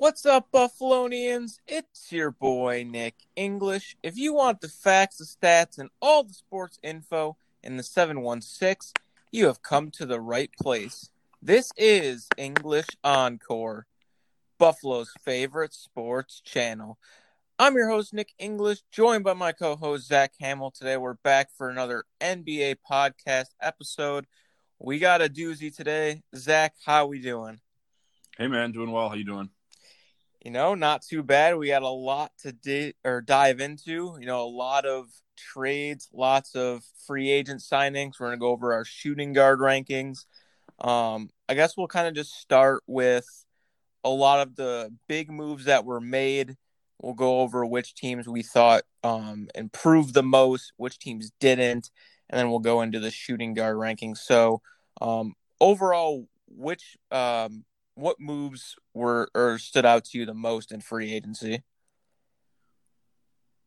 What's up, Buffalonians? It's your boy, Nick English. If you want the facts, the stats, and all the sports info in the 716, you have come to the right place. This is English Encore, Buffalo's favorite sports channel. I'm your host, Nick English, joined by my co host, Zach Hamill. Today, we're back for another NBA podcast episode. We got a doozy today. Zach, how we doing? Hey, man, doing well. How you doing? You know, not too bad. We had a lot to di- or dive into. You know, a lot of trades, lots of free agent signings. We're gonna go over our shooting guard rankings. Um, I guess we'll kind of just start with a lot of the big moves that were made. We'll go over which teams we thought um, improved the most, which teams didn't, and then we'll go into the shooting guard rankings. So, um, overall, which um, what moves were or stood out to you the most in free agency?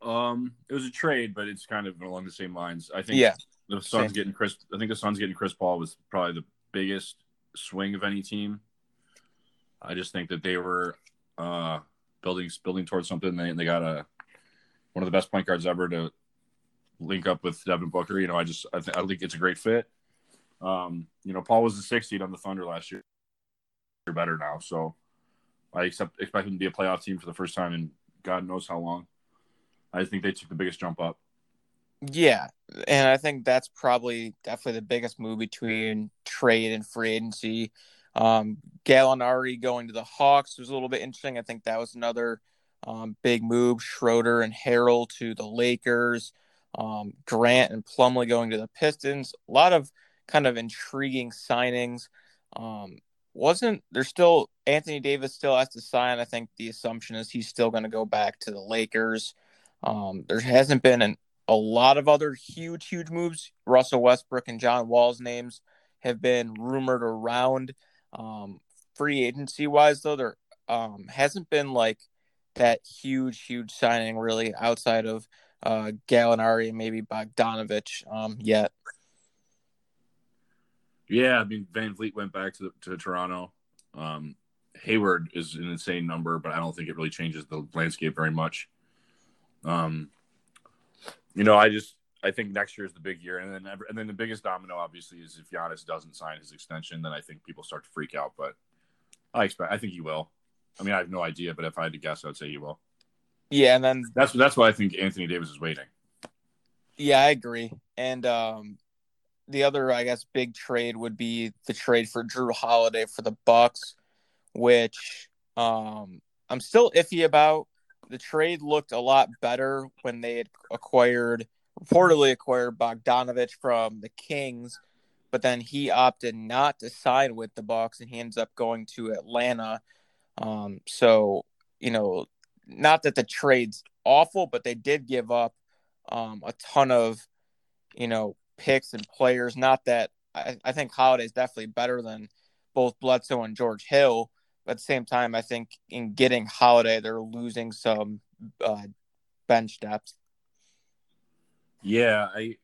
Um, it was a trade, but it's kind of along the same lines. I think Yeah. the Suns Same. getting Chris. I think the Suns getting Chris Paul was probably the biggest swing of any team. I just think that they were uh, building building towards something. They they got a one of the best point guards ever to link up with Devin Booker. You know, I just I, th- I think it's a great fit. Um, you know, Paul was the sixth seed on the Thunder last year. They're better now, so I accept expect them to be a playoff team for the first time in God knows how long. I think they took the biggest jump up. Yeah, and I think that's probably definitely the biggest move between trade and free agency. Um, Gallinari going to the Hawks was a little bit interesting. I think that was another um, big move. Schroeder and Harrell to the Lakers. Um, Grant and Plumlee going to the Pistons. A lot of kind of intriguing signings. Um, wasn't there still Anthony Davis still has to sign? I think the assumption is he's still going to go back to the Lakers. Um, there hasn't been an a lot of other huge, huge moves. Russell Westbrook and John Wall's names have been rumored around. Um, free agency wise, though, there um, hasn't been like that huge, huge signing really outside of uh, Gallinari and maybe Bogdanovich um, yet. Yeah, I mean VanVleet went back to to Toronto. Um, Hayward is an insane number, but I don't think it really changes the landscape very much. Um, you know, I just I think next year is the big year, and then and then the biggest domino obviously is if Giannis doesn't sign his extension, then I think people start to freak out. But I expect I think he will. I mean, I have no idea, but if I had to guess, I'd say he will. Yeah, and then That's that's why I think Anthony Davis is waiting. Yeah, I agree. And um, the other, I guess, big trade would be the trade for Jrue Holiday for the Bucks, which um, I'm still iffy about. The trade looked a lot better when they had acquired, reportedly acquired Bogdanovich from the Kings, but then he opted not to sign with the Bucks, and he ends up going to Atlanta. Um, so you know, not that the trade's awful, but they did give up um, a ton of, you know, picks and players. Not that I, I think Holiday's definitely better than both Bledsoe and George Hill. But at the same time, I think in getting Holiday, they're losing some uh, bench depth. Yeah, I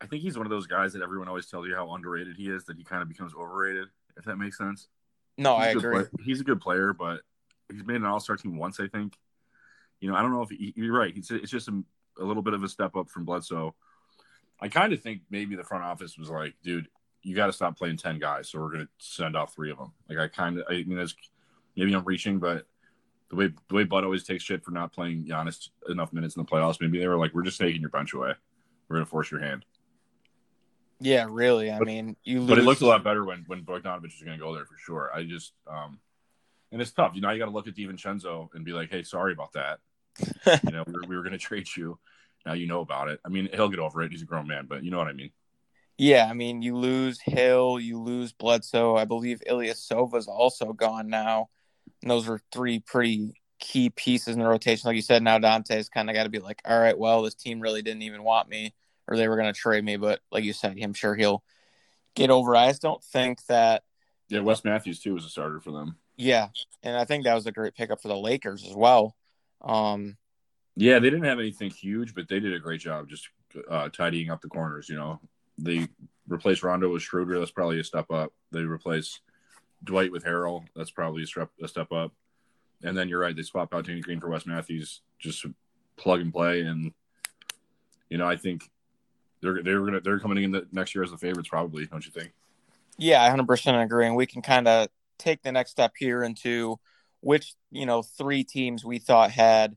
I think he's one of those guys that everyone always tells you how underrated he is. That he kind of becomes overrated, if that makes sense. No, He's I agree. player- He's a good player, but he's made an All Star team once, I think. You know, I don't know if he, you're right. It's it's just a, a little bit of a step up from Bledsoe. I kind of think maybe the front office was like, dude, you got to stop playing ten guys, so we're gonna send off three of them. Like I kind of, I mean, that's maybe I'm reaching, but the way the way Bud always takes shit for not playing Giannis enough minutes in the playoffs, maybe they were like, we're just taking your bench away. We're gonna force your hand. Yeah, really. I mean, you lose. But it looked a lot better when when Bogdanovich was going to go there for sure. I just um, and it's tough. You know, you got to look at DiVincenzo and be like, hey, sorry about that. you know, we were, we were going to trade you. Now you know about it. I mean, he'll get over it. He's a grown man, but you know what I mean. Yeah, I mean, you lose Hill, you lose Bledsoe. I believe Ilyasova's also gone now. And those are three pretty key pieces in the rotation. Like you said, now Dante's kind of got to be like, all right, well, this team really didn't even want me, or they were going to trade me. But like you said, I'm sure he'll get over. it. I just don't think that. Yeah, Wes Matthews too was a starter for them. Yeah, and I think that was a great pickup for the Lakers as well. Um, Yeah, they didn't have anything huge, but they did a great job just uh, tidying up the corners. You know, they replaced Rondo with Schroeder. That's probably a step up. They replaced Dwight with Harrell. That's probably a step, a step up. and then you're right, they swap out Danny Green for Wes Matthews, just plug and play. And you know, I think they're they're gonna they're coming in the next year as the favorites, probably. Don't you think? Yeah, I 100 percent agree. And we can kind of take the next step here into which you know three teams we thought had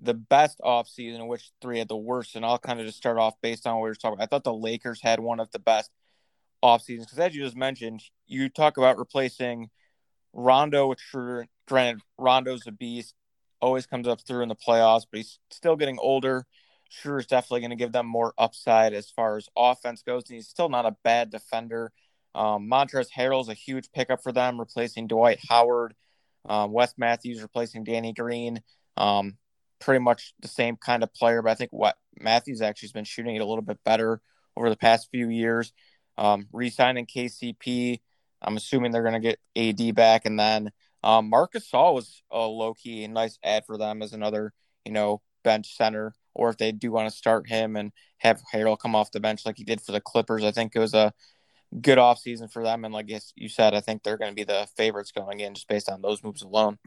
the best offseason which three had the worst. And I'll kind of just start off based on what we were talking about. I thought the Lakers had one of the best off seasons because, as you just mentioned, you talk about replacing Rondo with Schroeder. Granted, Rondo's a beast, always comes up through in the playoffs, but he's still getting older. Schroeder's definitely going to give them more upside as far as offense goes, and he's still not a bad defender. Um, Montrezl Harrell's a huge pickup for them, replacing Dwight Howard. Um, Wes Matthews replacing Danny Green. Um, pretty much the same kind of player, but I think what Matthews actually has been shooting it a little bit better over the past few years. Um, re-signing KCP, I'm assuming they're going to get AD back, and then um, Marc Gasol was a low key nice ad for them as another you know bench center, or if they do want to start him and have Harrell come off the bench like he did for the Clippers, I think it was a good offseason for them. And like you said, I think they're going to be the favorites going in just based on those moves alone.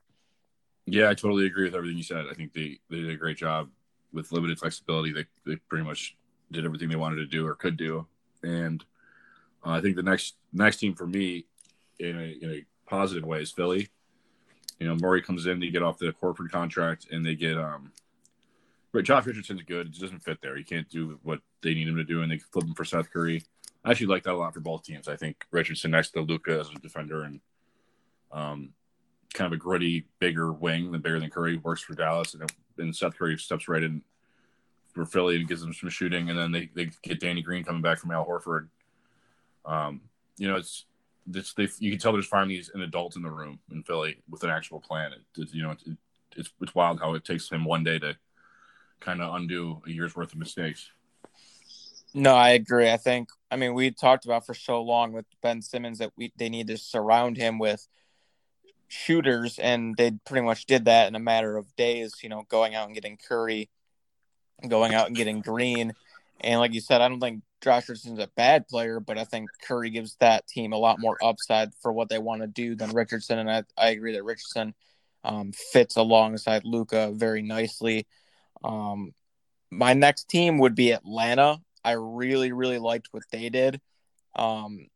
Yeah, I totally agree with everything you said. I think they, they did a great job with limited flexibility. They, they pretty much did everything they wanted to do or could do. And uh, I think the next next team for me, in a, in a positive way, is Philly. You know, Morey comes in, they get off the Horford contract, and they get um. But Josh Richardson's good. It doesn't fit there. He can't do what they need him to do, and they flip him for Seth Curry. I actually like that a lot for both teams. I think Richardson next to Luka as a defender and um, kind of a gritty, bigger wing than bigger than Curry works for Dallas, and, and Seth Curry steps right in for Philly and gives them some shooting, and then they, they get Danny Green coming back from Al Horford. Um, you know, it's this they you can tell there's finally an adult in the room in Philly with an actual plan. It you know, it, it's it's wild how it takes him one day to kind of undo a year's worth of mistakes. No, I agree. I think I mean we talked about for so long with Ben Simmons that we they need to surround him with shooters, and they pretty much did that in a matter of days. You know, going out and getting Curry, going out and getting Green, and like you said, I don't think Josh Richardson's a bad player, but I think Curry gives that team a lot more upside for what they want to do than Richardson, and I I agree that Richardson um, fits alongside Luka very nicely. Um, my next team would be Atlanta. I really, really liked what they did. Um,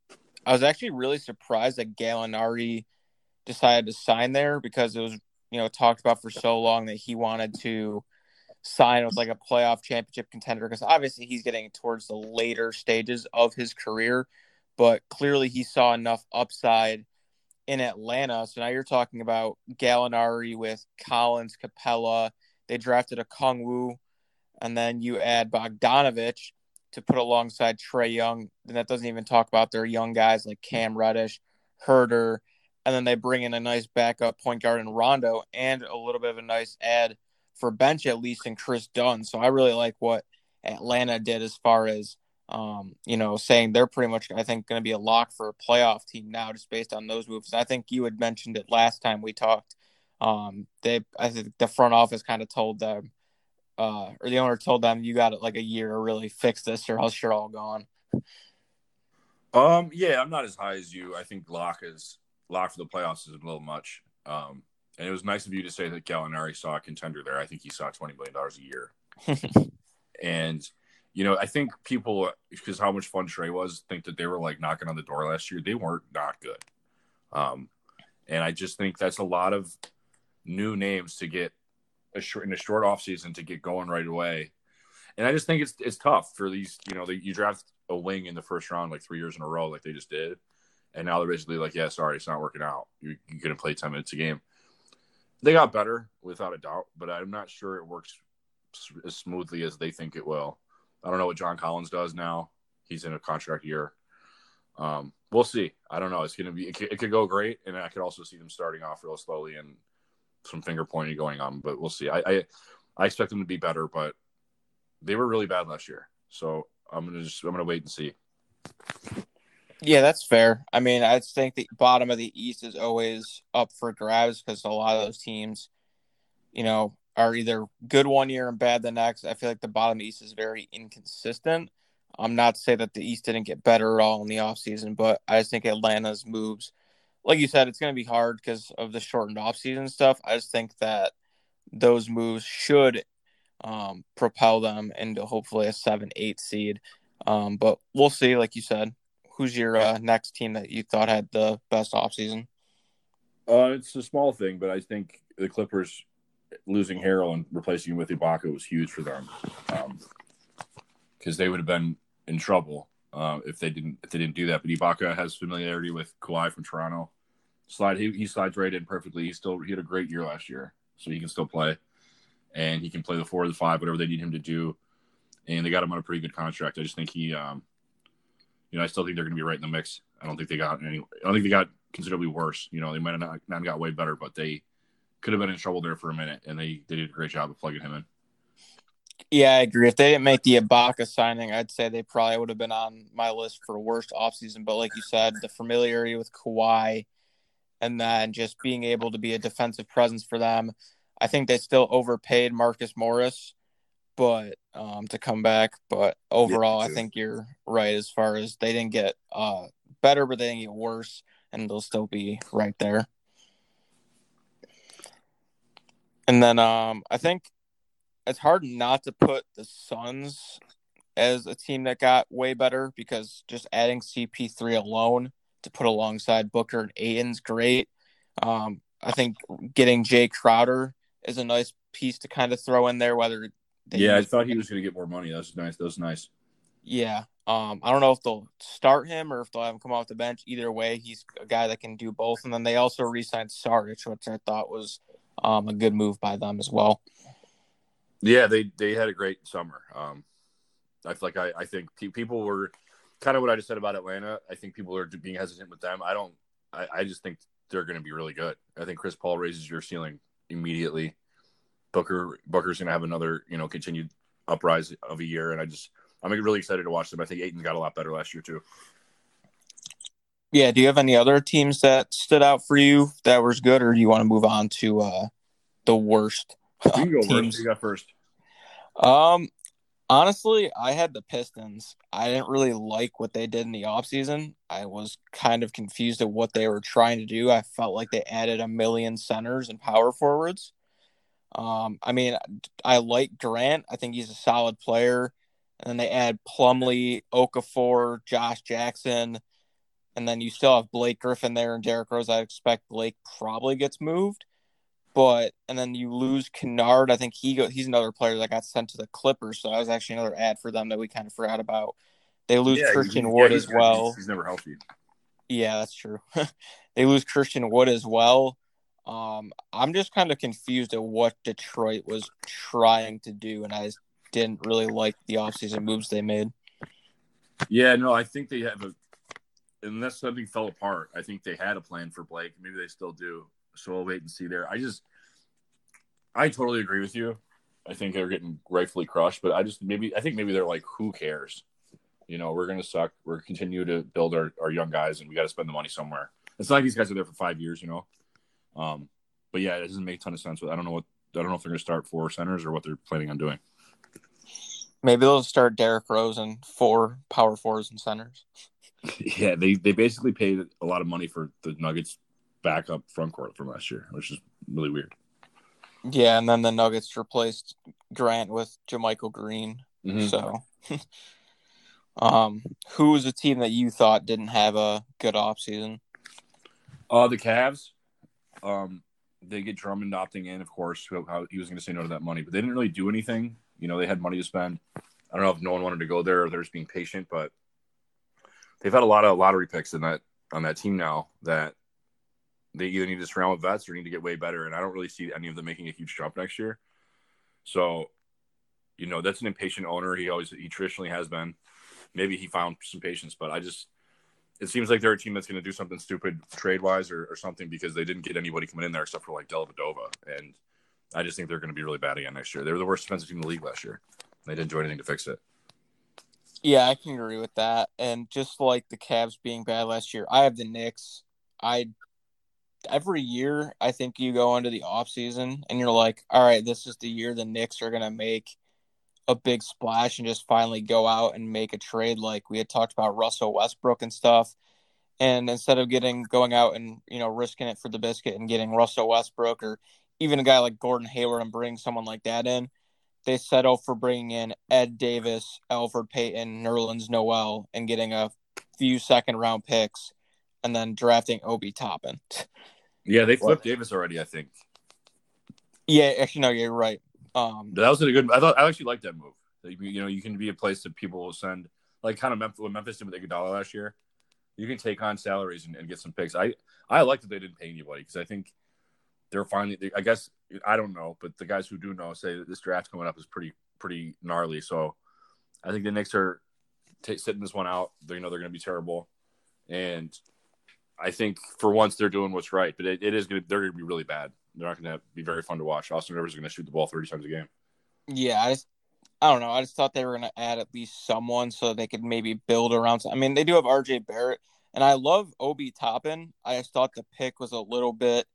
I was actually really surprised that Gallinari decided to sign there because it was, you know, talked about for so long that he wanted to sign with like a playoff championship contender because obviously he's getting towards the later stages of his career, but clearly he saw enough upside in Atlanta. So now you're talking about Gallinari with Collins, Capela They drafted Okongwu, and then you add Bogdanovich to put alongside Trae Young. And that doesn't even talk about their young guys like Cam Reddish, Huerter, and then they bring in a nice backup point guard in Rondo and a little bit of a nice ad for bench at least in Kris Dunn. So I really like what Atlanta did as far as um, you know, saying they're pretty much I think going to be a lock for a playoff team now just based on those moves. I think you had mentioned it last time we talked. Um, they I think the front office kind of told them uh, or the owner told them you got it like a year to really fix this or else you're all gone. Um, yeah, I'm not as high as you. I think lock is lock for the playoffs is a little much. Um, and it was nice of you to say that Gallinari saw a contender there. I think he saw twenty million dollars a year. and you know, I think people because how much fun Trae was think that they were like knocking on the door last year. They weren't not good. Um, and I just think that's a lot of new names to get a short in a short off season to get going right away. And I just think it's it's tough for these. You know, the, you draft a wing in the first round like three years in a row, like they just did, and now they're basically like, yeah, sorry, it's not working out. You're, you're going to play ten minutes a game. They got better without a doubt, but I'm not sure it works as smoothly as they think it will. I don't know what John Collins does now. He's in a contract year. Um, we'll see. I don't know. It's going to be. It could, it could go great, and I could also see them starting off real slowly and some finger pointing going on, but we'll see. I, I, I expect them to be better, but they were really bad last year. So I'm gonna just I'm gonna wait and see. Yeah, that's fair. I mean, I think the bottom of the East is always up for grabs because a lot of those teams, you know, are either good one year and bad the next. I feel like the bottom East is very inconsistent. I'm not to say that the East didn't get better at all in the offseason, but I just think Atlanta's moves like you said, it's going to be hard because of the shortened offseason stuff. I just think that those moves should um, propel them into hopefully a seven, eight seed. Um, but we'll see. Like you said, who's your uh, next team that you thought had the best offseason? Uh, it's a small thing, but I think the Clippers losing Harrell and replacing him with Ibaka was huge for them, because um, they would have been in trouble uh, if they didn't if they didn't do that. But Ibaka has familiarity with Kawhi from Toronto. Slide he, he slides right in perfectly. He still he had a great year last year, so he can still play, and he can play the four or the five, whatever they need him to do. And they got him on a pretty good contract. I just think he, um, you know, I still think they're going to be right in the mix. I don't think they got any. I think they got considerably worse. You know, they might have not, not got way better, but they could have been in trouble there for a minute, and they, they did a great job of plugging him in. Yeah, I agree. If they didn't make the Ibaka signing, I'd say they probably would have been on my list for worst offseason. But like you said, the familiarity with Kawhi and then just being able to be a defensive presence for them. I think they still overpaid Marcus Morris, but um, to come back. But overall, yeah, I think you're right as far as they didn't get uh, better, but they didn't get worse, and they'll still be right there. And then um, I think it's hard not to put the Suns as a team that got way better because just adding CP3 alone to put alongside Booker and Ayton's great. Um, I think getting Jae Crowder is a nice piece to kind of throw in there. Whether yeah, I thought he was going to get more money. That's nice. That was nice. Yeah. Um, I don't know if they'll start him or if they'll have him come off the bench. Either way, he's a guy that can do both. And then they also re-signed Saric, which I thought was um, a good move by them as well. Yeah, they they had a great summer. Um, I feel like I, I think people were kind of what I just said about Atlanta. I think people are being hesitant with them. I don't. I, I just think they're going to be really good. I think Chris Paul raises your ceiling immediately. Booker Booker's going to have another you know continued uprise of a year, and I just I'm really excited to watch them. I think Ayton got a lot better last year too. Yeah. Do you have any other teams that stood out for you that was good, or do you want to move on to uh, the worst? You can go teams? first. You got first. Um, honestly, I had the Pistons. I didn't really like what they did in the offseason. I was kind of confused at what they were trying to do. I felt like they added a million centers and power forwards. Um, I mean, I like Durant. I think he's a solid player. And then they add Plumlee, Okafor, Josh Jackson, and then you still have Blake Griffin there and Derrick Rose. I expect Blake probably gets moved but and then you lose Kennard. I think he go, he's another player that got sent to the Clippers, so that was actually another ad for them that we kind of forgot about. They lose yeah, Christian Wood yeah, as well. He's, he's, never healthy. Yeah, that's true. they lose Christian Wood as well. Um, I'm just kind of confused at what Detroit was trying to do, and I didn't really like the offseason moves they made. Yeah, no, I think they have a unless something fell apart. I think they had a plan for Blake. Maybe they still do so we'll wait and see there. I just, I totally agree with you. I think they're getting rightfully crushed, but I just maybe I think maybe they're like, who cares? You know, we're gonna suck. We're continue to build our, our young guys, and we got to spend the money somewhere. It's not like these guys are there for five years, you know. Um, but yeah, it doesn't make a ton of sense. I don't know what I don't know if they're gonna start four centers or what they're planning on doing. Maybe they'll start Derrick Rose and four power fours and centers. Yeah, they they basically paid a lot of money for the Nuggets backup front court from last year, which is really weird. Yeah, and then the Nuggets replaced Grant with JaMychal Green. Mm-hmm. So, um, who was a team that you thought didn't have a good offseason? Uh, the Cavs. Um, they get Drummond opting in, of course. How he was going to say no to that money, but they didn't really do anything. You know, they had money to spend. I don't know if no one wanted to go there or they're just being patient, but they've had a lot of lottery picks in that on that team now that they either need to surround with vets or need to get way better. And I don't really see any of them making a huge jump next year. So, you know, that's an impatient owner. He always he traditionally has been. Maybe he found some patience, but I just it seems like they're a team that's going to do something stupid trade wise or, or, something because they didn't get anybody coming in there except for like Dellavedova. And I just think they're going to be really bad again next year. They were the worst defensive team in the league last year. They didn't do anything to fix it. Yeah, I can agree with that. And just like the Cavs being bad last year, I have the Knicks. I every year I think you go into the off season and you're like, all right, this is the year the Knicks are gonna make a big splash and just finally go out and make a trade like we had talked about Russell Westbrook and stuff. and instead of getting going out and you know risking it for the biscuit and getting Russell Westbrook or even a guy like Gordon Hayward and bringing someone like that in, they settle for bringing in Ed Davis, Elfrid Payton, Nerlens Noel, and getting a few second round picks, and then drafting Obi Toppin. Yeah, they flipped Davis already. I think. Yeah, actually, no, you're right. Um, that was a good. I thought I actually liked that move. You know, you can be a place that people will send, like kind of Memphis, what Memphis did with Iguodala last year. You can take on salaries and, and get some picks. I I like that they didn't pay anybody because I think they're finally. I guess I don't know, but the guys who do know say that this draft coming up is pretty pretty gnarly. So I think the Knicks are t- sitting this one out. They know they're going to be terrible, and I think for once they're doing what's right. But it, it is going they're going to be really bad. They're not going to be very fun to watch. Austin Rivers is going to shoot the ball thirty times a game. Yeah, I just I don't know. I just thought they were going to add at least someone so they could maybe build around. I mean, they do have R.J. Barrett, and I love Obi Toppin. I just thought the pick was a little bit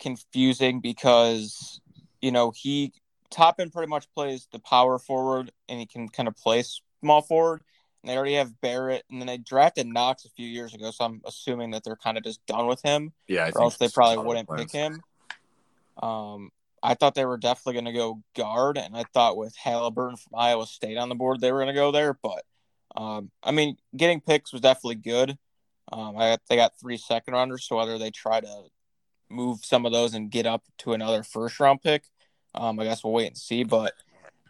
confusing because you know he Toppin pretty much plays the power forward and he can kind of play small forward. And they already have Barrett, and then they drafted Knox a few years ago, so I'm assuming that they're kind of just done with him. Yeah, I or else they probably wouldn't pick him. Um, I thought they were definitely going to go guard, and I thought with Halliburton from Iowa State on the board, they were going to go there. But um, I mean, getting picks was definitely good. Um, I they got three second rounders, so whether they try to move some of those and get up to another first round pick. Um, I guess we'll wait and see, but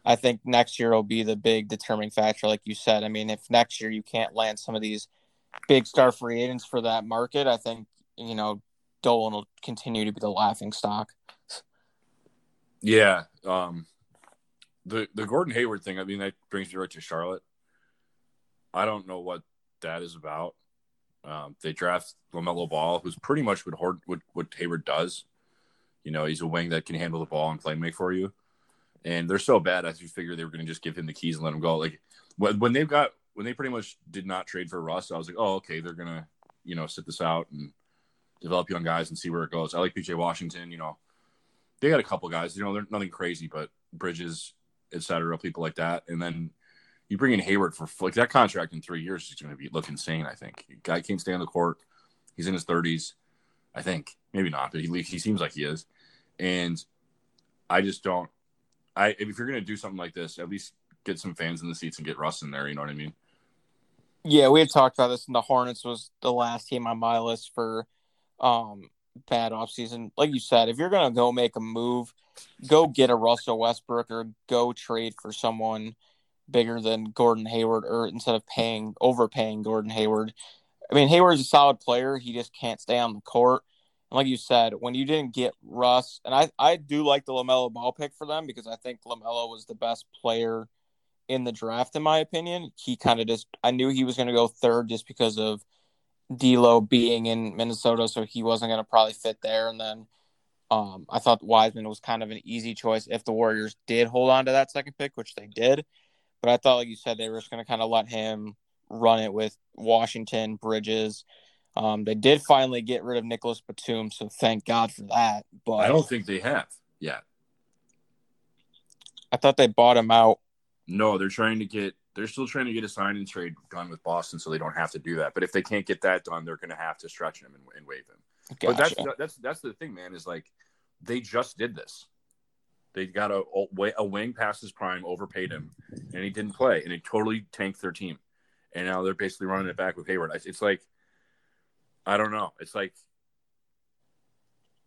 I think next year will be the big determining factor, like you said. I mean, if next year you can't land some of these big star free agents for that market, I think you know Dolan will continue to be the laughing stock. Yeah, um, the the Gordon Hayward thing. I mean, that brings me right to Charlotte. I don't know what that is about. Um, they draft LaMelo Ball, who's pretty much what, Hord, what what Hayward does. You know, he's a wing that can handle the ball and play make for you. And they're so bad, I figured they were going to just give him the keys and let him go. Like when, when they've got when they pretty much did not trade for Russ, I was like, oh, okay, they're gonna you know sit this out and develop young guys and see where it goes. I like PJ Washington. You know, they got a couple guys. You know, they're nothing crazy, but Bridges, etc., people like that. And then you bring in Hayward for like that contract in three years is going to be look insane. I think guy can't stay on the court. He's in his thirties, I think. Maybe not, but he he seems like he is. And I just don't. I if you're going to do something like this, at least get some fans in the seats and get Russ in there. You know what I mean? Yeah, we had talked about this, and the Hornets was the last team on my list for um bad offseason. Like you said, if you're gonna go make a move, go get a Russell Westbrook or go trade for someone bigger than Gordon Hayward, or instead of paying overpaying Gordon Hayward. I mean, Hayward's a solid player. He just can't stay on the court. And like you said, when you didn't get Russ, and I, I do like the LaMelo ball pick for them because I think LaMelo was the best player in the draft, in my opinion. He kind of just, I knew he was going to go third just because of D'Lo being in Minnesota, so he wasn't going to probably fit there. And then um, I thought Wiseman was kind of an easy choice if the Warriors did hold on to that second pick, which they did. But I thought, like you said, they were just going to kind of let him run it with Washington, Bridges. Um, they did finally get rid of Nicholas Batum, so thank God for that. But I don't think they have yet. I thought they bought him out. No, they're trying to get. They're still trying to get a sign and trade done with Boston, so they don't have to do that. But if they can't get that done, they're going to have to stretch him and, and waive him. Gotcha. But that's that's that's the thing, man. Is like they just did this. They got a, a wing past his prime, overpaid him, and he didn't play, and it totally tanked their team. And now they're basically running it back with Hayward. It's like, I don't know. It's like,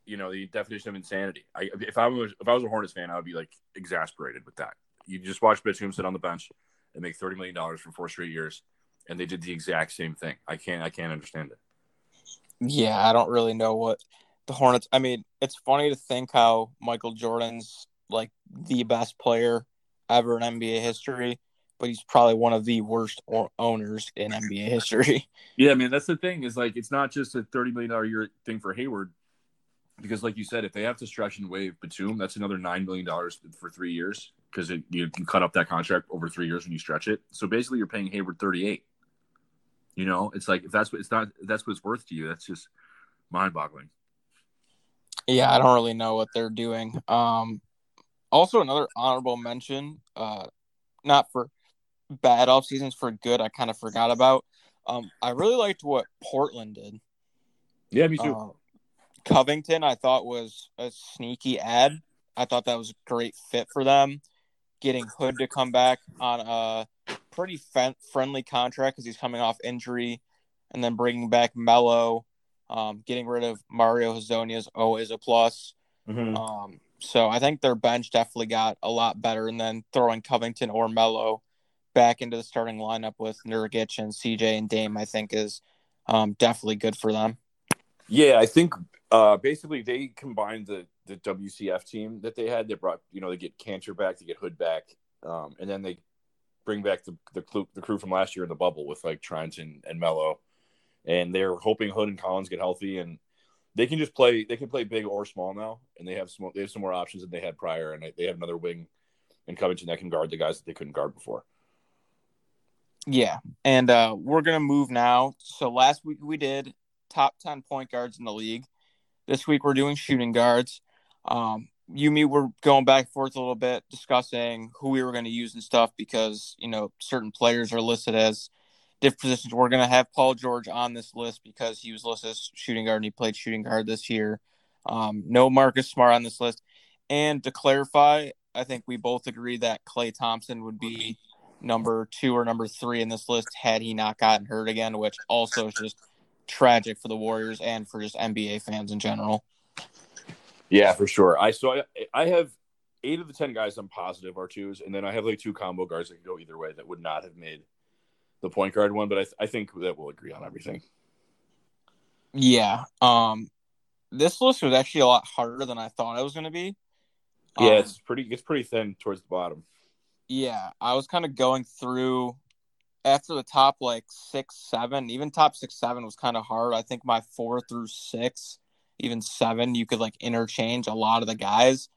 you know, the definition of insanity. I, if I was if I was a Hornets fan, I would be like exasperated with that. You just watch Batum sit on the bench and make thirty million dollars for four straight years, and they did the exact same thing. I can't I can't understand it. Yeah, I don't really know what the Hornets. I mean, it's funny to think how Michael Jordan's like the best player ever in NBA history, but he's probably one of the worst owners in NBA history. Yeah, I mean that's the thing is like it's not just a thirty million dollar year thing for Hayward, because like you said, if they have to stretch and waive Batum, that's another nine million dollars for three years because you can cut up that contract over three years when you stretch it. So basically, you're paying Hayward thirty eight. You know, it's like if that's what it's not that's what it's worth to you. That's just mind boggling. Yeah, I don't really know what they're doing. Um, also, another honorable mention, uh, not for bad off seasons, for good, I kind of forgot about. Um, I really liked what Portland did. Yeah, me too. Um, Covington, I thought was a sneaky ad. I thought that was a great fit for them. Getting Hood to come back on a pretty f- friendly contract because he's coming off injury, and then bringing back Melo, um, getting rid of Mario Hezonja is always a plus. Mhm. Um, so I think their bench definitely got a lot better, and then throwing Covington or Melo back into the starting lineup with Nurkic and CJ and Dame, I think is um, definitely good for them. Yeah, I think uh, basically they combined the the WCF team that they had. They brought you know they get Kanter back, they get Hood back, um, and then they bring back the the, the crew from last year in the bubble with like Trent and, and Melo, and they're hoping Hood and Collins get healthy and they can just play. They can play big or small now, and they have some they have some more options than they had prior, and they have another wing in Covington that can guard the guys that they couldn't guard before. Yeah, and uh, we're gonna move now. So last week we did top ten point guards in the league. This week we're doing shooting guards. Um, you me were going back and forth a little bit, discussing who we were going to use and stuff because you know certain players are listed as different positions. We're going to have Paul George on this list because he was listed as shooting guard and he played shooting guard this year. Um, no Marcus Smart on this list. And to clarify, I think we both agree that Klay Thompson would be number two or number three in this list had he not gotten hurt again, which also is just tragic for the Warriors and for just NBA fans in general. Yeah, for sure. I so I, I have eight of the ten guys I'm positive are twos, and then I have like two combo guards that can go either way that would not have made the point guard one. But I, th- I think that we'll agree on everything. Yeah. Um, this list was actually a lot harder than I thought it was going to be. Yeah, Um, it's pretty it's pretty thin towards the bottom. Yeah, I was kind of going through after the top like six, seven, even top six, seven was kind of hard. I think my four through six, even seven, you could like interchange a lot of the guys.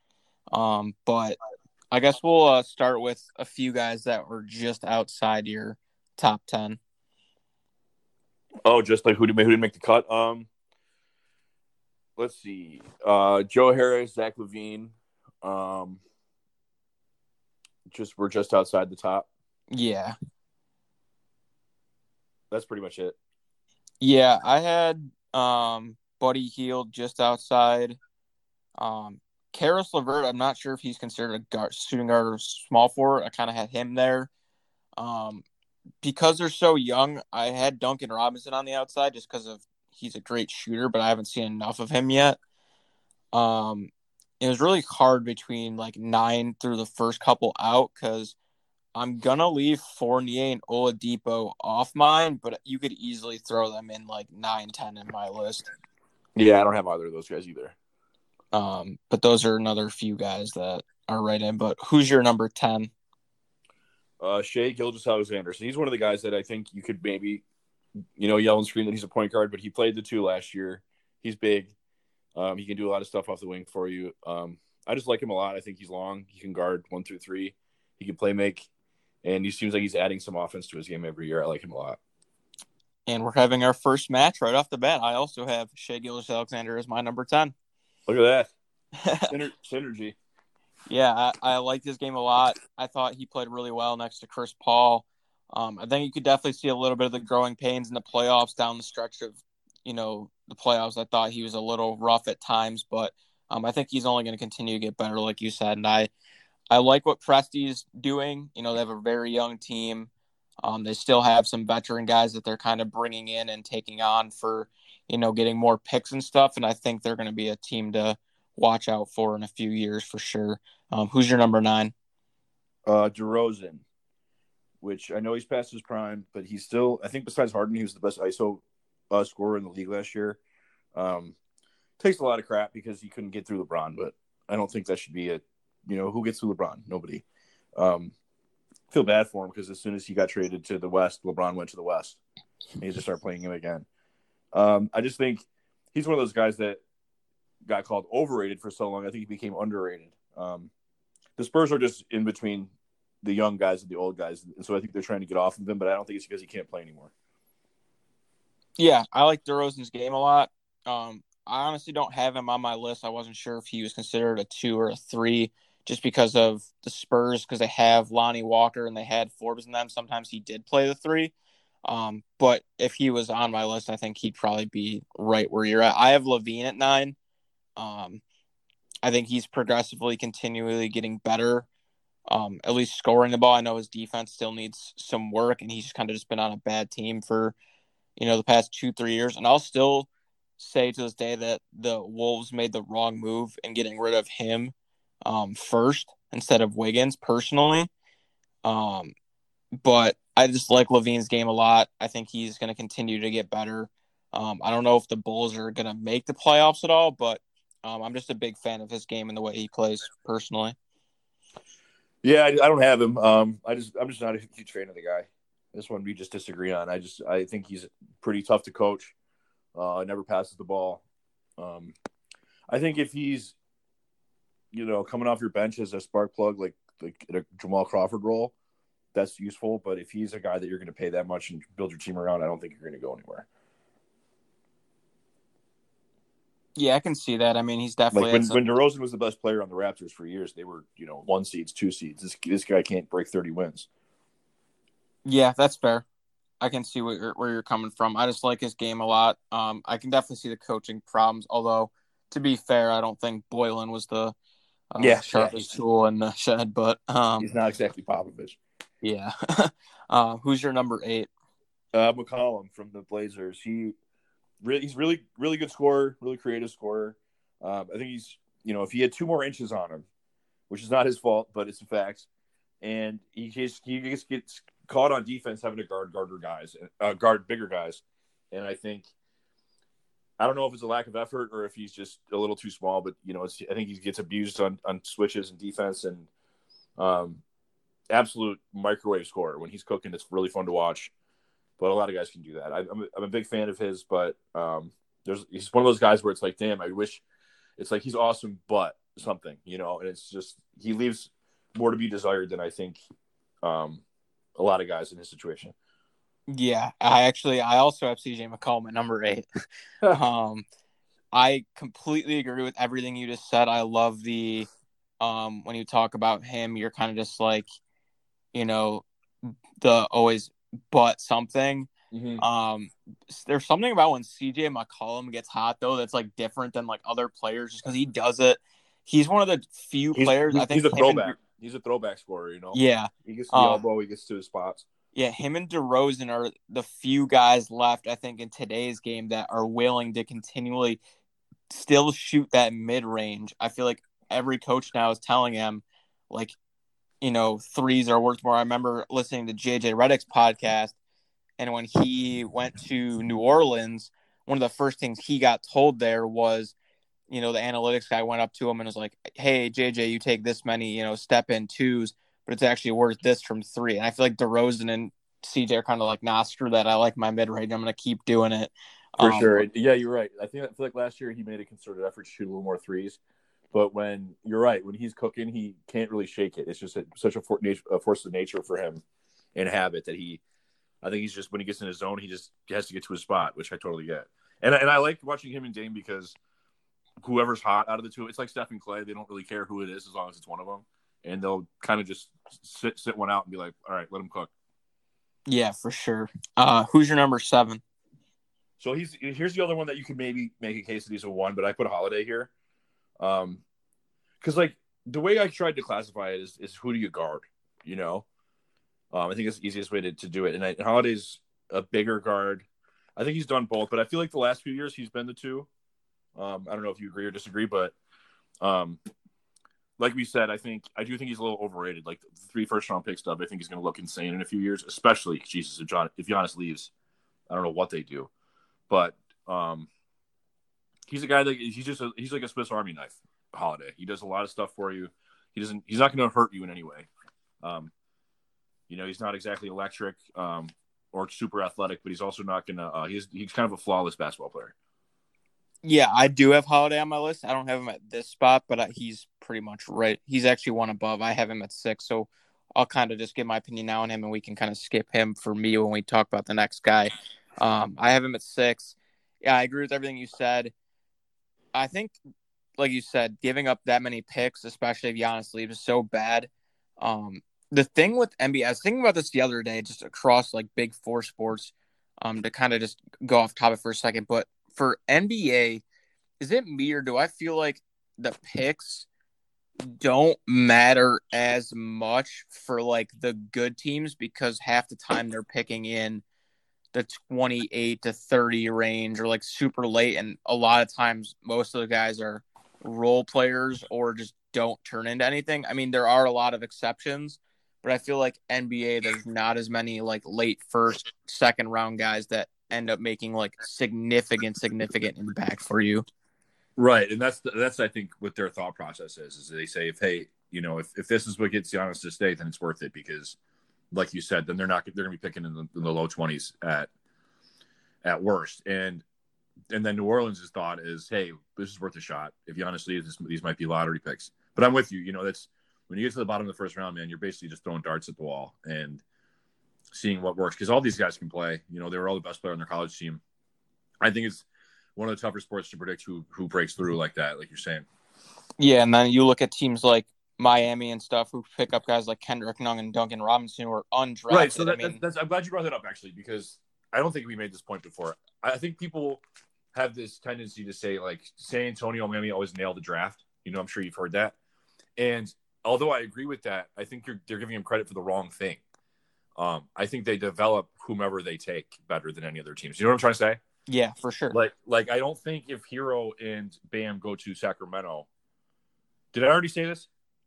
Um, but I guess we'll uh, start with a few guys that were just outside your top ten. Oh, just like who did who didn't make the cut? Um, let's see. Uh, Joe Harris, Zach LaVine. Um, just we're just outside the top. Yeah, That's pretty much it. yeah. I had um Buddy Hield just outside. Um, Caris LeVert, I'm not sure if he's considered a guard, shooting guard or small forward. I kind of had him there. Um, because they're so young, I had Duncan Robinson on the outside just because of he's a great shooter, but I haven't seen enough of him yet. Um, it was really hard between like nine through the first couple out because I'm gonna leave Fournier and Oladipo off mine, but you could easily throw them in like nine, ten in my list. Yeah, I don't have either of those guys either. Um, but those are another few guys that are right in. But who's your number ten? Uh, Shai Gilgeous-Alexander. So he's one of the guys that I think you could maybe, you know, yell and scream that he's a point guard, but he played the two last year. He's big. Um, he can do a lot of stuff off the wing for you. Um, I just like him a lot. I think he's long. He can guard one through three. He can play make, and he seems like he's adding some offense to his game every year. I like him a lot. And we're having our first match right off the bat. I also have Shai Gilgeous-Alexander as my number ten. Look at that Syner- synergy. yeah, I, I liked his game a lot. I thought he played really well next to Chris Paul. Um, I think you could definitely see a little bit of the growing pains in the playoffs down the stretch of, you know, the playoffs. I thought he was a little rough at times, but um, I think he's only going to continue to get better, like you said. And I, I like what Presti's doing. You know, they have a very young team. Um, they still have some veteran guys that they're kind of bringing in and taking on for, you know, getting more picks and stuff. And I think they're going to be a team to watch out for in a few years for sure. Um, who's your number nine? Uh, DeRozan, which I know he's past his prime, but he's still. I think besides Harden, he was the best ISO uh, scorer in the league last year. Um, takes a lot of crap because he couldn't get through LeBron, but I don't think that should be a. You know who gets through LeBron? Nobody. Um, feel bad for him because as soon as he got traded to the West, LeBron went to the West. And he just started playing him again. Um, I just think he's one of those guys that got called overrated for so long. I think he became underrated. Um, the Spurs are just in between the young guys and the old guys, and so I think they're trying to get off of him. But I don't think it's because he can't play anymore. Yeah, I like DeRozan's game a lot. Um, I honestly don't have him on my list. I wasn't sure if he was considered a two or a three just because of the Spurs, because they have Lonnie Walker and they had Forbes in them. Sometimes he did play the three. Um, but if he was on my list, I think he'd probably be right where you're at. I have LaVine at nine. Um, I think he's progressively, continually getting better. Um, at least scoring the ball. I know his defense still needs some work, and he's kind of just been on a bad team for, you know, the past two three years. And I'll still say to this day that the Wolves made the wrong move in getting rid of him um, first instead of Wiggins personally. Um, but I just like LaVine's game a lot. I think he's going to continue to get better. Um, I don't know if the Bulls are going to make the playoffs at all, but um, I'm just a big fan of his game and the way he plays personally. Yeah, I, I don't have him. Um, I just I'm just not a huge fan of the guy. This one we just disagree on. I just I think he's pretty tough to coach. Uh, never passes the ball. Um, I think if he's, you know, coming off your bench as a spark plug, like like a Jamal Crawford role, that's useful. But if he's a guy that you're going to pay that much and build your team around, I don't think you're going to go anywhere. Yeah, I can see that. I mean, he's definitely like when, when DeRozan was the best player on the Raptors for years, they were you know one seeds, two seeds. This this guy can't break thirty wins. Yeah, that's fair. I can see where you're, where you're coming from. I just like his game a lot. Um, I can definitely see the coaching problems. Although, to be fair, I don't think Boylen was the uh, yeah, sharp yeah, tool in the shed. But um, he's not exactly Popovich. Yeah. uh, who's your number eight? Uh, McCollum from the Blazers. He really, he's really, really good scorer, really creative scorer. Um, I think he's, you know, if he had two more inches on him, which is not his fault, but it's a fact, and he just he just gets caught on defense having to guard guarder guys, uh, guard bigger guys, and I think I don't know if it's a lack of effort or if he's just a little too small, but you know, I think he gets abused on on switches and defense and um, absolute microwave scorer when he's cooking. It's really fun to watch, but a lot of guys can do that. I, am a, I'm a big fan of his, but um, there's he's one of those guys where it's like, damn, I wish it's like he's awesome, but something, you know, and it's just he leaves more to be desired than I think um, a lot of guys in his situation. Yeah, I actually I also have CJ McCollum at number eight. um, I completely agree with everything you just said. I love the um when you talk about him, you're kind of just like, you know, the always but something. Mm-hmm. Um, there's something about when CJ McCollum gets hot though that's like different than like other players just because he does it. He's one of the few he's, players he's, I think he's a throwback. And, he's a throwback scorer, you know. Yeah, he gets to the um, elbow, he gets to his spots. Yeah, him and DeRozan are the few guys left, I think, in today's game that are willing to continually still shoot that mid range. I feel like every coach now is telling him, like, you know, threes are worth more. I remember listening to JJ Redick's podcast, and when he went to New Orleans, one of the first things he got told there was, you know, the analytics guy went up to him and was like, "Hey, JJ, you take this many, you know, step in twos, but it's actually worth this from three. And I feel like DeRozan and CJ are kind of like, nah, screw that. I like my mid range. I'm going to keep doing it. For um, sure. Yeah, you're right. I think I feel like last year he made a concerted effort to shoot a little more threes. But when you're right, when he's cooking, he can't really shake it. It's just a, such a, for, a force of nature for him and habit that he, I think he's just when he gets in his zone, he just has to get to his spot, which I totally get. And and I like watching him and Dame because whoever's hot out of the two, it's like Steph and Klay. They don't really care who it is as long as it's one of them and they'll kind of just sit sit one out and be like, all right, let him cook. Yeah, for sure. Uh, who's your number seven? So he's here's the other one that you could maybe make a case that he's a one, but I put a holiday here. Um, because like the way I tried to classify it is is who do you guard? You know, um, I think it's the easiest way to, to do it. And, I, and Holiday's a bigger guard. I think he's done both, but I feel like the last few years he's been the two. Um, I don't know if you agree or disagree, but um, like we said, I think I do think he's a little overrated. Like three first round picks stuff, I think he's going to look insane in a few years, especially Jesus if John if Giannis leaves. I don't know what they do, but um, he's a guy that he's just a, he's like a Swiss Army knife. Holiday, he does a lot of stuff for you. He doesn't. He's not going to hurt you in any way. Um, you know, he's not exactly electric um, or super athletic, but he's also not going to. Uh, he's he's kind of a flawless basketball player. Yeah, I do have Holiday on my list. I don't have him at this spot, but uh, he's pretty much right. He's actually one above. I have him at six, so I'll kind of just give my opinion now on him, and we can kind of skip him for me when we talk about the next guy. Um, I have him at six. Yeah, I agree with everything you said. I think, like you said, giving up that many picks, especially if Giannis leaves, is so bad. Um, the thing with NBA, I was thinking about this the other day, just across like big four sports, um, to kind of just go off topic for a second. But for NBA, is it me or do I feel like the picks don't matter as much for like the good teams because half the time they're picking in the 28 to 30 range or like super late and a lot of times most of the guys are role players or just don't turn into anything. I mean, there are a lot of exceptions, but I feel like NBA there's not as many like late first, second round guys that end up making like significant, significant impact for you. Right, and that's that's I think what their thought process is. Is they say if hey, you know, if, if this is what gets Giannis to stay, then it's worth it because, like you said, then they're not they're going to be picking in the, in the low twenties at at worst, and and then New Orleans' thought is, hey, this is worth a shot. If Giannis leaves, this, these might be lottery picks. But I'm with you. You know, that's when you get to the bottom of the first round, man, you're basically just throwing darts at the wall and seeing what works because all these guys can play. You know, they were all the best player on their college team. I think it's one of the tougher sports to predict who who breaks through like that, like you're saying. Yeah, and then you look at teams like Miami and stuff who pick up guys like Kendrick Nunn and Duncan Robinson who are undrafted. Right. So that, I mean, that's, I'm glad you brought that up actually because I don't think we made this point before. I think people have this tendency to say like San Antonio, Miami always nail the draft. You know, I'm sure you've heard that. And although I agree with that, I think they're giving him credit for the wrong thing. Um, I think they develop whomever they take better than any other teams. You know what I'm trying to say? Yeah, for sure. Like, like I don't think if Herro and Bam go to Sacramento, did I already say this?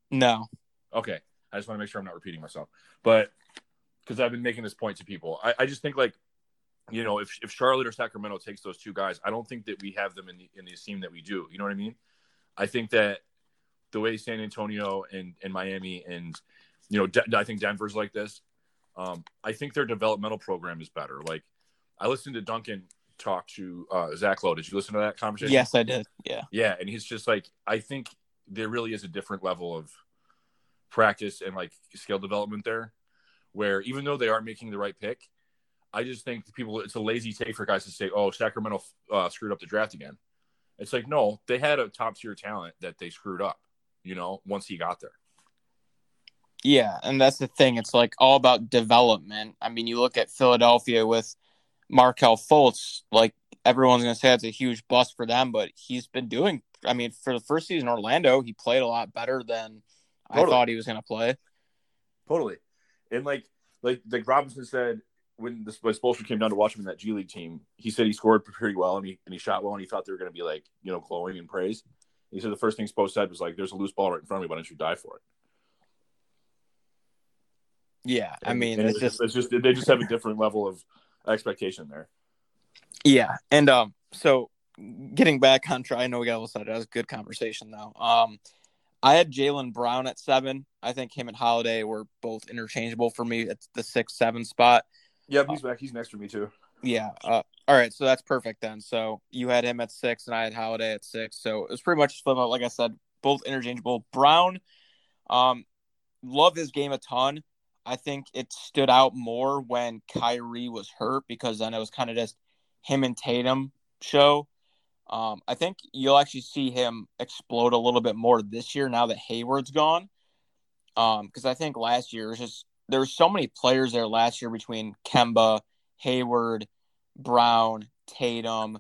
No. Okay, I just want to make sure I'm not repeating myself, but because I've been making this point to people, I, I just think like, you know, if if Charlotte or Sacramento takes those two guys, I don't think that we have them in the in the team that we do. You know what I mean? I think that the way San Antonio and, and Miami and you know De- I think Denver's like this. Um, I think their developmental program is better. Like I listened to Duncan talk to uh, Zach Lowe. Did you listen to that conversation? Yes, I did. Yeah. Yeah, and he's just like I think there really is a different level of practice and like skill development there, where even though they are making the right pick, I just think people it's a lazy take for guys to say, "Oh, Sacramento uh, screwed up the draft again." It's like no, they had a top tier talent that they screwed up you know, once he got there. Yeah, and that's the thing. It's like all about development. I mean, you look at Philadelphia with Markelle Fultz, like everyone's going to say it's a huge bust for them, but he's been doing, I mean, for the first season Orlando, he played a lot better than totally. I thought he was going to play. Totally. And like, like, like Robinson said, when this when Spoelstra came down to watch him in that G League team, he said he scored pretty well and he and he shot well and he thought they were going to be like you know glowing and praise. He said the first thing Spo said was like, "There's a loose ball right in front of me. Why don't you die for it?" Yeah, I mean, it's, just it's just they just have a different level of expectation there. Yeah, and um, so getting back on try, I know we got a little side. That was a good conversation though. Um, I had Jaylen Brown at seven. I think him and Holiday were both interchangeable for me at the six seven spot. Yeah, he's uh, back. He's next to me too. Yeah. Uh, all right. So that's perfect then. So you had him at six and I had Holiday at six. So it was pretty much flip out. Like I said, both interchangeable. Brown, um, love his game a ton. I think it stood out more when Kyrie was hurt because then it was kind of just him and Tatum show. Um, I think you'll actually see him explode a little bit more this year now that Hayward's gone. Um, because I think last year was just there were so many players there last year between Kemba, Hayward, Brown, Tatum.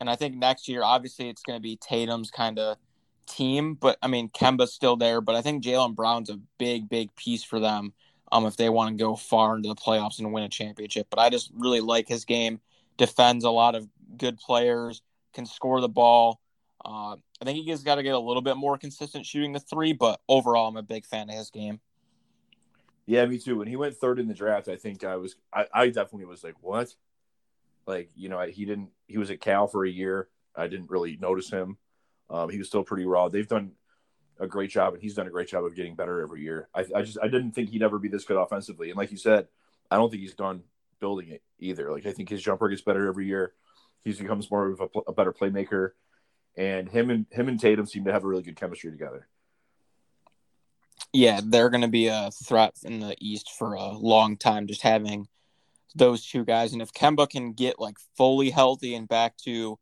And I think next year, obviously, it's going to be Tatum's kind of team. But I mean, Kemba's still there. But I think Jaylen Brown's a big, big piece for them um, if they want to go far into the playoffs and win a championship. But I just really like his game. Defends a lot of good players, can score the ball. Uh, I think he's got to get a little bit more consistent shooting the three, but overall, I'm a big fan of his game. Yeah, me too. When he went third in the draft, I think I was, I, I definitely was like, what? Like, you know, he didn't, he was at Cal for a year. I didn't really notice him. Um, he was still pretty raw. They've done a great job, and he's done a great job of getting better every year. I, I just, I didn't think he'd ever be this good offensively. And like you said, I don't think he's done building it either. Like, I think his jumper gets better every year. He becomes more of a, a better playmaker. And him and him and Tatum seem to have a really good chemistry together. Yeah, they're going to be a threat in the East for a long time. Just having those two guys. And if Kemba can get like fully healthy and back to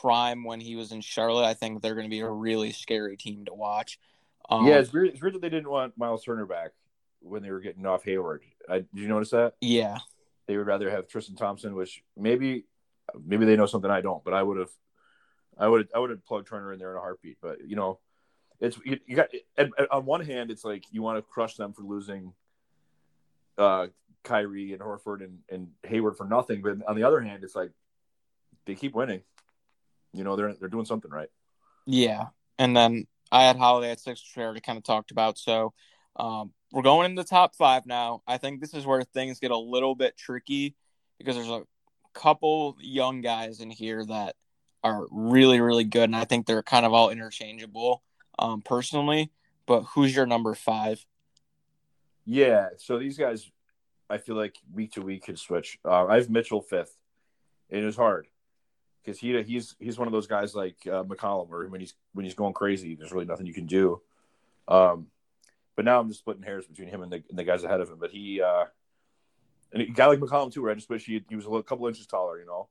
prime when he was in Charlotte, I think they're going to be a really scary team to watch. Um, yeah, it's weird, it's weird that they didn't want Miles Turner back when they were getting off Hayward. I, did you notice that? Yeah. They would rather have Tristan Thompson, which maybe maybe they know something I don't, but I would have I would I would have plugged Turner in there in a heartbeat. But you know, it's you, you got on one hand, it's like you want to crush them for losing uh Kyrie and Horford and, and Hayward for nothing, but on the other hand, it's like they keep winning. You know, they're they're doing something right. Yeah, and then I had Holiday at six, which we already kind of talked about. So um, we're going in the top five now. I think this is where things get a little bit tricky because there's a couple young guys in here that are really, really good, and I think they're kind of all interchangeable, um, personally. But who's your number five? Yeah, so these guys, I feel like week to week could switch. Uh, I have Mitchell fifth. It is hard because he he's he's one of those guys like uh, McCollum, where when he's when he's going crazy, there's really nothing you can do. Um, but now I'm just splitting hairs between him and the, and the guys ahead of him. But he, uh, and a guy like McCollum too, where I just wish he, he was a little, couple inches taller, you know.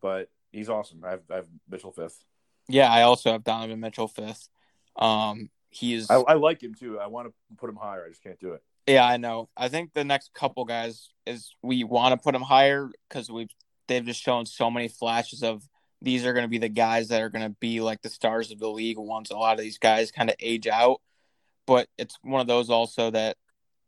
But he's awesome. I have, I have Mitchell fifth. Yeah, I also have Donovan Mitchell fifth. Um, he's I, I like him too. I want to put him higher. I just can't do it. Yeah, I know. I think the next couple guys is we want to put them higher because we've they've just shown so many flashes of these are going to be the guys that are going to be like the stars of the league once a lot of these guys kind of age out. But it's one of those also that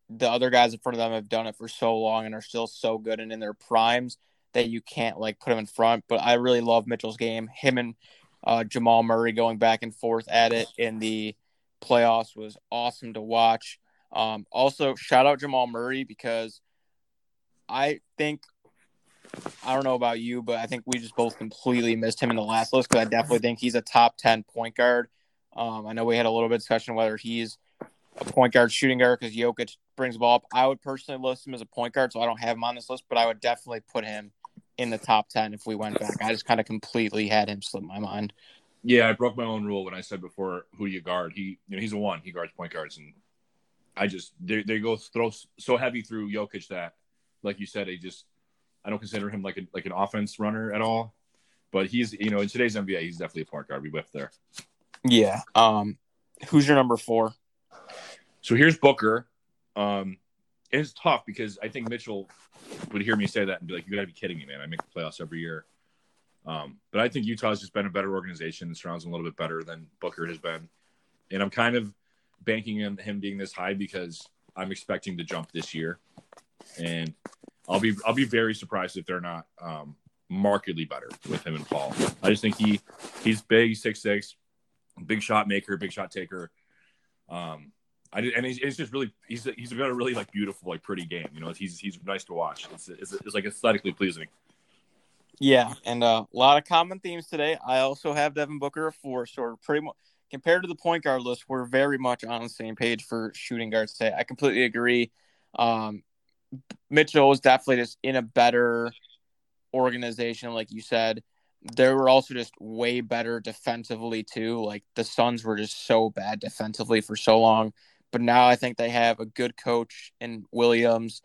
the other guys in front of them have done it for so long and are still so good and in their primes that you can't like put them in front. But I really love Mitchell's game. Him and uh, Jamal Murray going back and forth at it in the playoffs was awesome to watch. Um, also, shout out Jamal Murray because I think I don't know about you, but I think we just both completely missed him in the last list because I definitely think he's a top ten point guard. Um, I know we had a little bit of discussion whether he's a point guard, shooting guard because Jokic brings the ball up. I would personally list him as a point guard, so I don't have him on this list, but I would definitely put him in the top ten if we went back. I just kind of completely had him slip my mind. Yeah, I broke my own rule when I said before who do you guard. He, you know, he's a one. He guards point guards, and I just they, they go throw so heavy through Jokic that, like you said, they just I don't consider him like a, like an offense runner at all. But he's you know in today's NBA he's definitely a point guard. We whipped there. Yeah. Um, who's your number four? So here's Booker. Um, it's tough because I think Mitchell would hear me say that and be like, "You got to be kidding me, man! I make the playoffs every year." Um, but I think Utah's just been a better organization, surrounds him a little bit better than Booker has been, and I'm kind of banking on him being this high because I'm expecting to jump this year, and I'll be I'll be very surprised if they're not um, markedly better with him and Paul. I just think he he's big, six six, big shot maker, big shot taker. Um, I did, and he's, it's just really he's he's got a really like beautiful like pretty game. You know, he's he's nice to watch. It's it's, it's like aesthetically pleasing. Yeah, and uh, a lot of common themes today. I also have Devin Booker at four, so we're pretty much compared to the point guard list, we're very much on the same page for shooting guards today. I completely agree. Um, Mitchell was definitely just in a better organization, like you said. They were also just way better defensively too. Like the Suns were just so bad defensively for so long, but now I think they have a good coach in Williams.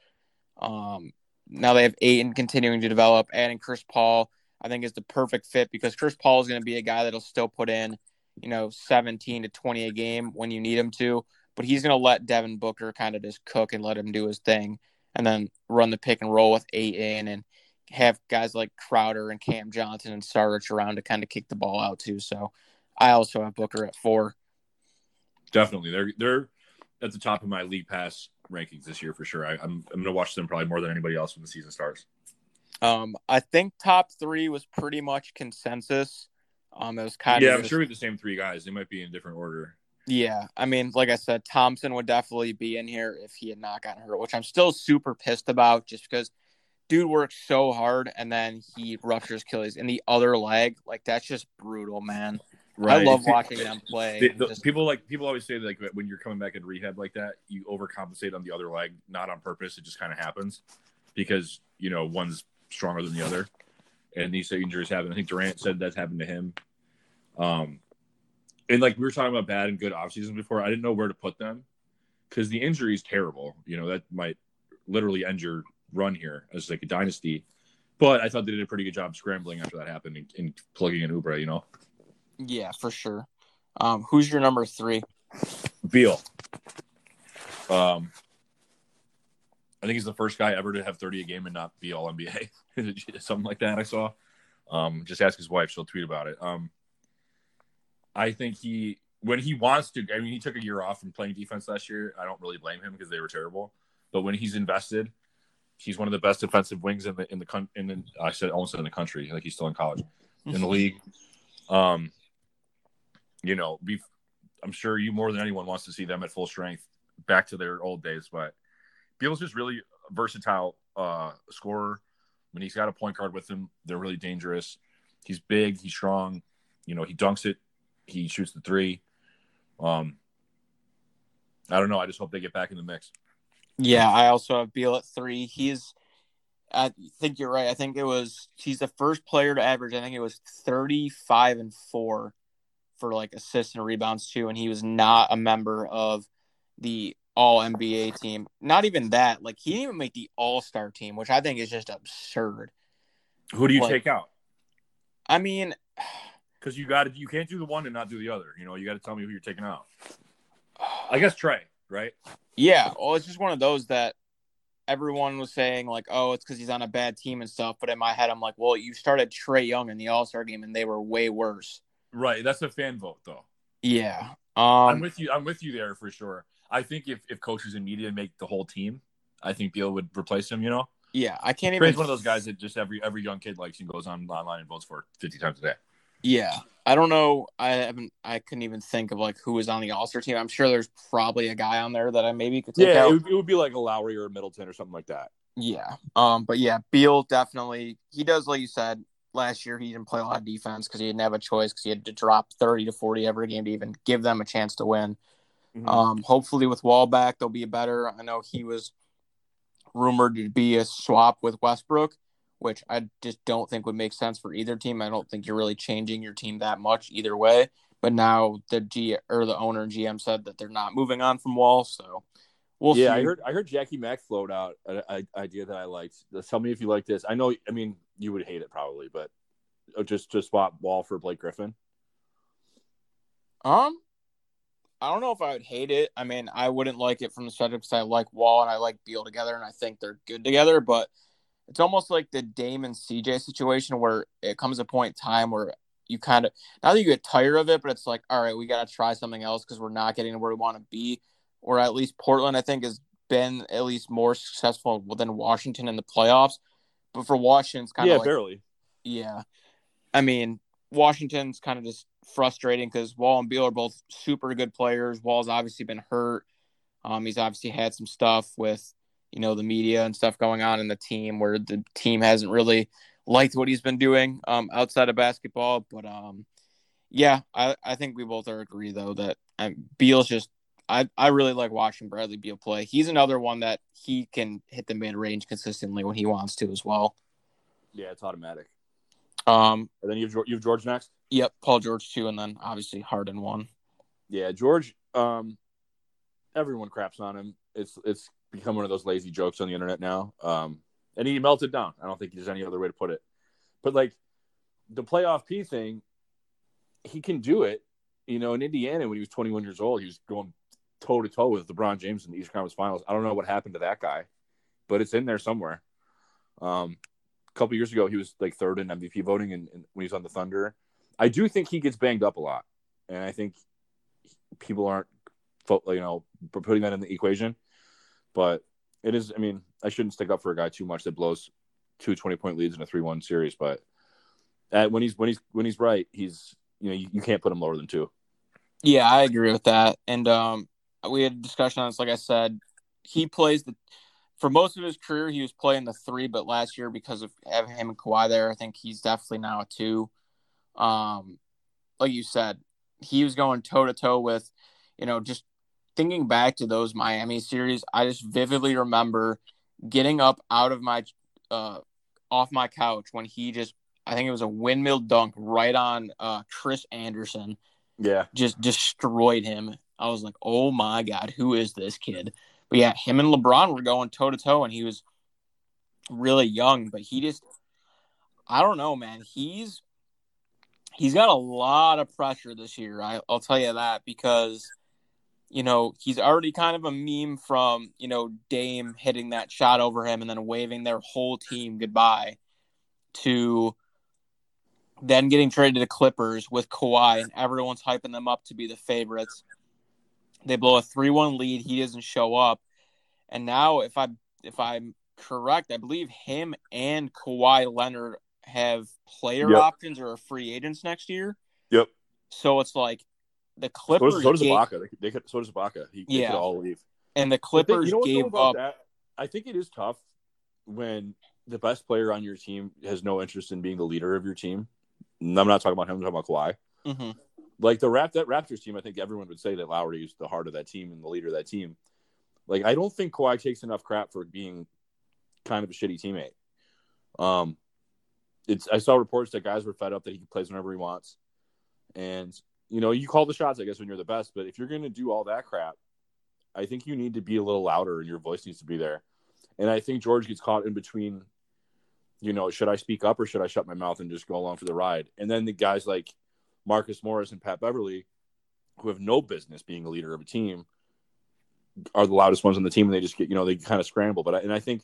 Um, now they have Ayton continuing to develop, adding Chris Paul. I think is the perfect fit because Chris Paul is going to be a guy that'll still put in, you know, 17 to 20 a game when you need him to, but he's going to let Devin Booker kind of just cook and let him do his thing and then run the pick and roll with Ayton and have guys like Crowder and Cam Johnson and Sarge around to kind of kick the ball out too. So I also have Booker at four. Definitely, they're they're at the top of my league pass rankings this year for sure. I, am I'm, I'm going to watch them probably more than anybody else when the season starts. Um, I think top three was pretty much consensus. Um, it was kind yeah, of I'm sure we have the same three guys. They might be in different order. Yeah, I mean, like I said, Thompson would definitely be in here if he had not gotten hurt, which I'm still super pissed about just because dude works so hard and then he ruptures Achilles in the other leg. Like that's just brutal, man. Right. I love watching them play. The, the, just... People like people always say like when you're coming back in rehab like that, you overcompensate on the other leg, not on purpose. It just kind of happens because you know one's stronger than the other, and these injuries happen. I think Durant said that's happened to him. Um, and like we were talking about bad and good off seasons before, I didn't know where to put them because the injury is terrible. You know that might literally end your run here as like a dynasty. But I thought they did a pretty good job scrambling after that happened and, and plugging in Oubre. You know. Yeah, for sure. Um, who's your number three? Beal. Um, I think he's the first guy ever to have 30 a game and not be all NBA. Something like that I saw. Um, just ask his wife; she'll tweet about it. Um, I think he when he wants to. I mean, he took a year off from playing defense last year. I don't really blame him because they were terrible. But when he's invested, he's one of the best defensive wings in the in the in the, I said almost in the country. Like he's still in college in the league. Um, you know, be, I'm sure you more than anyone wants to see them at full strength back to their old days. But Beal's just really versatile uh, scorer. When he's got a point guard with him, they're really dangerous. He's big, he's strong. You know, he dunks it, he shoots the three. Um, I don't know. I just hope they get back in the mix. Yeah, I also have Beal at three. He's, I think you're right. I think it was he's the first player to average. I think it was 35 and four for like assists and rebounds too, and he was not a member of the All NBA team. Not even that. Like he didn't even make the All Star team, which I think is just absurd. Who do you Like- take out? I mean, Because you got to you can't do the one and not do the other. You know, you got to tell me who you're taking out. I guess Trae, right? yeah. Well, it's just one of those that everyone was saying like, oh, it's because he's on a bad team and stuff. But in my head, I'm like, well, you started Trae Young in the All Star game, and they were way worse. Right. That's a fan vote, though. Yeah. I'm Um. with you. I'm with you there for sure. I think if, if coaches and media make the whole team, I think Beal would replace him. You know, Yeah. I can't even. Trae's one of those guys that just every every young kid likes and goes on online and votes for 50 times a day. Yeah, I don't know. I haven't. I couldn't even think of like who was on the All Star team. I'm sure there's probably a guy on there that I maybe could take Yeah, out. it would, it would be like a Lowry or a Middleton or something like that. Yeah. Um. But yeah, Beal definitely. He does like you said last year. He didn't play a lot of defense because he didn't have a choice because he had to drop thirty to forty every game to even give them a chance to win. Mhm. Um. Hopefully with Wall back, they'll be better. I know he was rumored to be a swap with Westbrook, which I just don't think would make sense for either team. I don't think you're really changing your team that much either way. But now the G or the owner and GM said that they're not moving on from Wall, so we'll yeah, see. I heard I heard Jackie Mack float out an idea that I liked. Tell me if you like this. I know, I mean, you would hate it probably, but uh, just to swap Wall for Blake Griffin. Um, I don't know if I would hate it. I mean, I wouldn't like it from the start because I like Wall and I like Beal together, and I think they're good together. But it's almost like the Dame and CJ situation where it comes a point in time where you kind of not that you get tired of it, but it's like, all right, we got to try something else because we're not getting where we want to be. Or at least Portland, I think, has been at least more successful than Washington in the playoffs. But for Washington, it's kind yeah, of like barely. yeah. I mean, Washington's kind of just frustrating because Wall and Beal are both super good players. Wall's obviously been hurt. Um, he's obviously had some stuff with, you know, the media and stuff going on in the team where the team hasn't really liked what he's been doing um, outside of basketball. But um, yeah, I, I think we both are agree though that um, Beal's just I, I really like watching Bradley Beal play. He's another one that he can hit the mid range consistently when he wants to as well. Yeah, it's automatic. Um, And then you have, you have George next. Yep, Paul George too, and then obviously Harden one. Yeah, George. Um, everyone craps on him. It's it's become one of those lazy jokes on the internet now. Um, and he melted down. I don't think there's any other way to put it. But like the playoff P thing, he can do it. You know, in Indiana when he was 21 years old, he was going toe to toe with LeBron James in the Eastern Conference Finals. I don't know what happened to that guy, but it's in there somewhere. Um, a couple years ago, he was like third in MVP voting, and, when he was on the Thunder, I do think he gets banged up a lot, and I think people aren't, you know, putting that in the equation. But it is. I mean, I shouldn't stick up for a guy too much that blows two 20 point leads in a three one series, but uh, when he's when he's when he's right, he's you know you, you can't put him lower than two. Yeah, I agree with that. And um, we had a discussion on this. Like I said, he plays the for most of his career he was playing the three, but last year because of having him and Kawhi there, I think he's definitely now a two. Um, like you said, he was going toe to toe with, you know, just thinking back to those Miami series. I just vividly remember getting up out of my uh off my couch when he just I think it was a windmill dunk right on uh Chris Andersen Yeah, just destroyed him. I was like, oh my god, who is this kid? But yeah, him and LeBron were going toe to toe, and he was really young, but he just, I don't know, man. He's he's got a lot of pressure this year. I, I'll tell you that because you know, he's already kind of a meme from, you know, Dame hitting that shot over him and then waving their whole team goodbye to then getting traded to the Clippers with Kawhi and everyone's hyping them up to be the favorites. They blow a 3-1 lead, he doesn't show up. And now if I if I'm correct, I believe him and Kawhi Leonard have player Yep. options or are free agents next year. Yep. So it's like the Clippers so does gave- Ibaka. They, they could, so does Ibaka. He, they Yeah. could all leave. and the But they- Clippers you know gave up. that? I think it is tough when the best player on your team has no interest in being the leader of your team. And I'm not talking about him. I'm talking about Kawhi. Mhm. Like the Rap that Raptors team, I think everyone would say that Lowry is the heart of that team and the leader of that team. Like I don't think Kawhi takes enough crap for being kind of a shitty teammate. Um, it's I saw reports that guys were fed up that he plays whenever he wants, and you know you call the shots I guess when you're the best. But if you're going to do all that crap, I think you need to be a little louder and your voice needs to be there. And I think George gets caught in between. You know, should I speak up or should I shut my mouth and just go along for the ride? And then the guys like Marcus Morris and Pat Beverley, who have no business being a leader of a team, are the loudest ones on the team, and they just get you know they kind of scramble. But I, and I think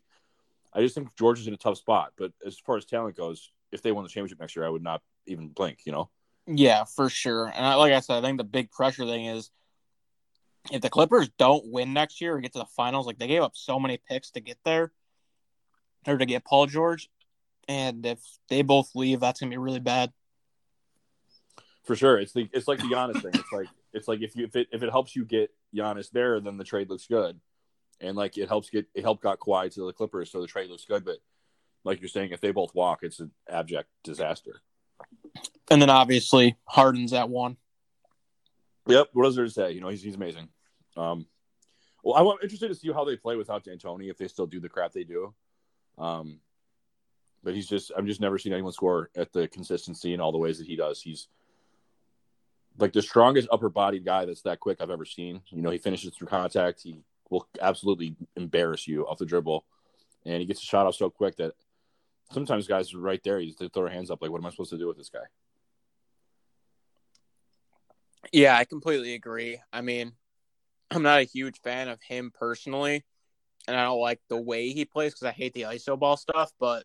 I just think George is in a tough spot. But as far as talent goes, if they won the championship next year, I would not even blink. You know, Yeah, for sure. And I, like I said, I think the big pressure thing is if the Clippers don't win next year or get to the finals, like they gave up so many picks to get there or to get Paul George. And if they both leave, that's gonna be really bad. for sure. It's the it's like the Giannis thing. It's like it's like if you if it if it helps you get Giannis there, then the trade looks good, and like it helps get it helped got Kawhi to the Clippers, so the trade looks good. But like you're saying, if they both walk, it's an abject disaster. And then obviously Harden's at one. Yep. What is there to say? You know, he's he's amazing. Um, well, I'm interested to see how they play without D'Antoni if they still do the crap they do. Um, but he's just I've just never seen anyone score at the consistency and all the ways that he does. He's like the strongest upper body guy that's that quick I've ever seen. You know, he finishes through contact. He will absolutely embarrass you off the dribble, and he gets a shot off so quick that sometimes guys are right there. You just throw their hands up like, what am I supposed to do with this guy? Yeah, I completely agree. I mean, I'm not a huge fan of him personally, and I don't like the way he plays because I hate the iso ball stuff. But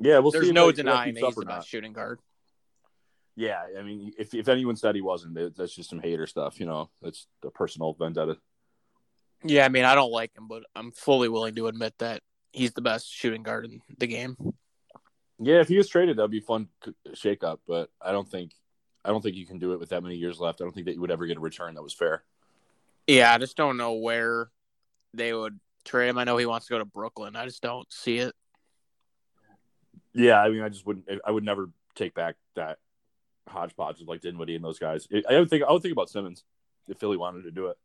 Yeah, we'll there's no that- denying that he's the best shooting guard. Yeah, I mean, if if anyone said he wasn't, that's just some hater stuff. You know, that's a personal vendetta. Yeah, I mean, I don't like him, but I'm fully willing to admit that he's the best shooting guard in the game. Yeah, if he was traded, that'd be fun shake up. But I don't think, I don't think you can do it with that many years left. I don't think that you would ever get a return that was fair. Yeah, I just don't know where they would trade him. I know he wants to go to Brooklyn. I just don't see it. Yeah, I mean, I just wouldn't. I would never take back that hodgepodge of like Dinwiddie and those guys. I would think. I would think about Simmons if Philly wanted to do it,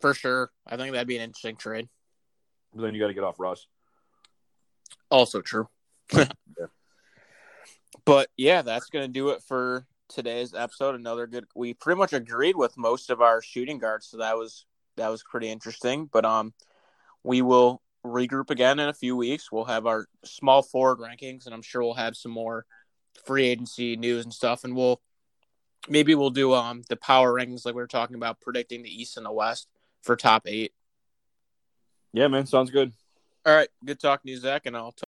For sure. I think that'd be an interesting trade. but then you got to get off Russ. Also true. But yeah, that's going to do it for today's episode. Another good. We pretty much agreed with most of our shooting guards, so that was that was pretty interesting. But um, we will regroup again in a few weeks. We'll have our small forward rankings, and I'm sure we'll have some more free agency news and stuff. And we'll maybe we'll do um the power rankings like we were talking about, predicting the East and the West for top eight. Yeah, man, sounds good. All right, good talking to you, Zach, and I'll. T-